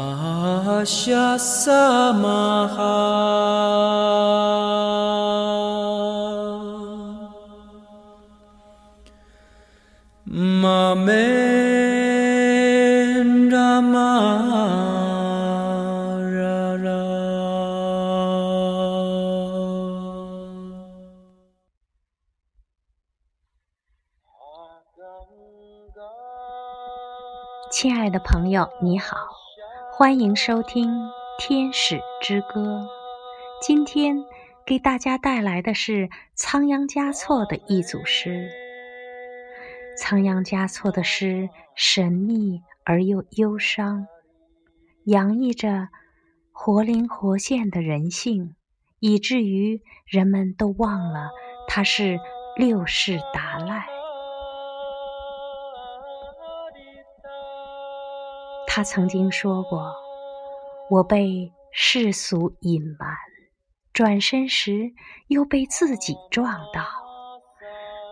Ahasya Samaha. Mame 亲爱的朋友，你好，欢迎收听《天使之歌》。今天给大家带来的是仓央嘉措的一组诗。仓央嘉措的诗神秘而又忧伤，洋溢着活灵活现的人性，以至于人们都忘了他是六世达赖。他曾经说过：“我被世俗隐瞒，转身时又被自己撞到。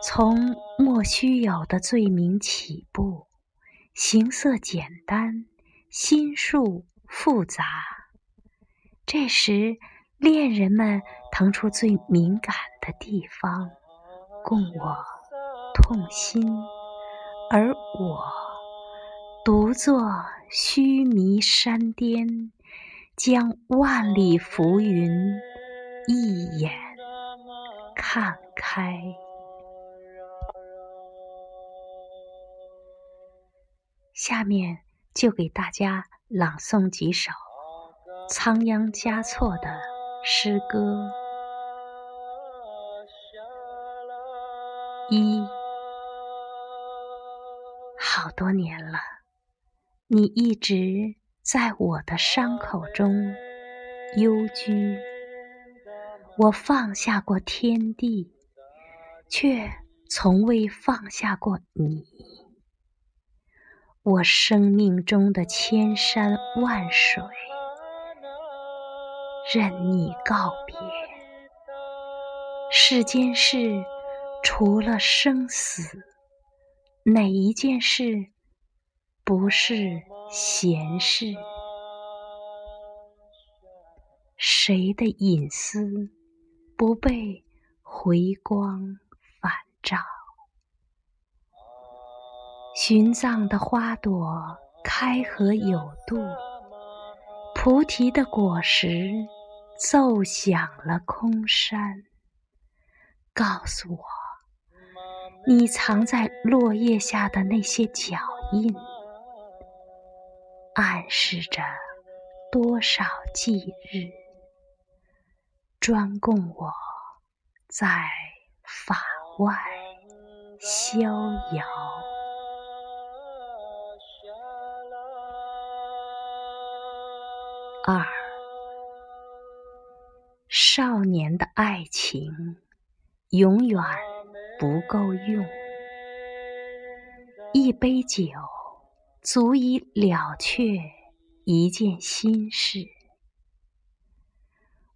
从莫须有的罪名起步，形色简单，心术复杂。这时，恋人们腾出最敏感的地方，供我痛心，而我独坐。”须弥山巅，将万里浮云一眼看开。下面就给大家朗诵几首仓央嘉措的诗歌。一，好多年了。你一直在我的伤口中幽居，我放下过天地，却从未放下过你。我生命中的千山万水，任你告别。世间事，除了生死，哪一件事？不是闲事，谁的隐私不被回光返照？寻藏的花朵开合有度，菩提的果实奏响了空山。告诉我，你藏在落叶下的那些脚印。暗示着多少忌日，专供我在法外逍遥。二，少年的爱情永远不够用，一杯酒。足以了却一件心事。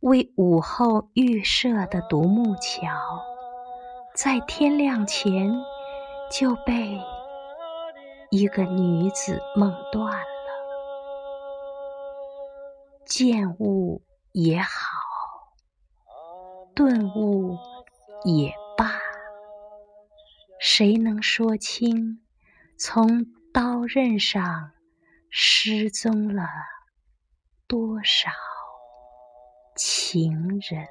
为午后预设的独木桥，在天亮前就被一个女子梦断了。见物也好，顿悟也罢，谁能说清？从刀刃上失踪了多少情人？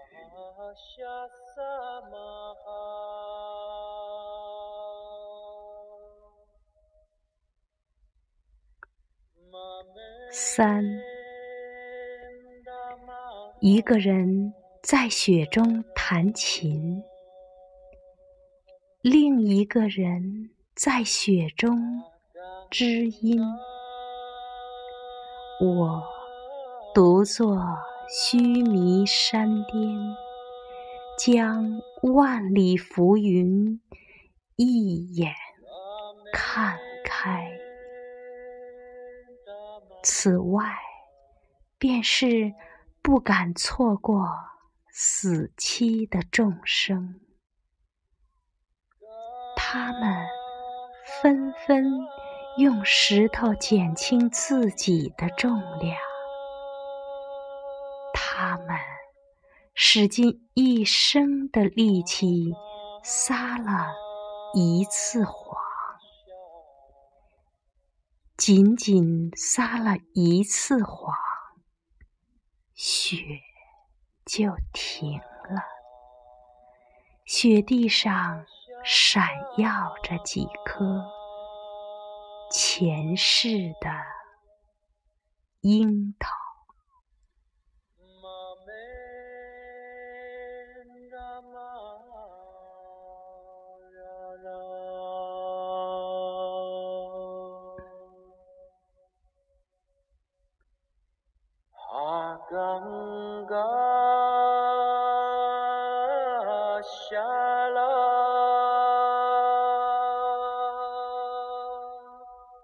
三，一个人在雪中弹琴，另一个人在雪中。知音，我独坐须弥山巅，将万里浮云一眼看开。此外，便是不敢错过死期的众生，他们纷纷。用石头减轻自己的重量。他们使尽一生的力气撒了一次谎，仅仅撒了一次谎，雪就停了。雪地上闪耀着几颗前世的樱桃。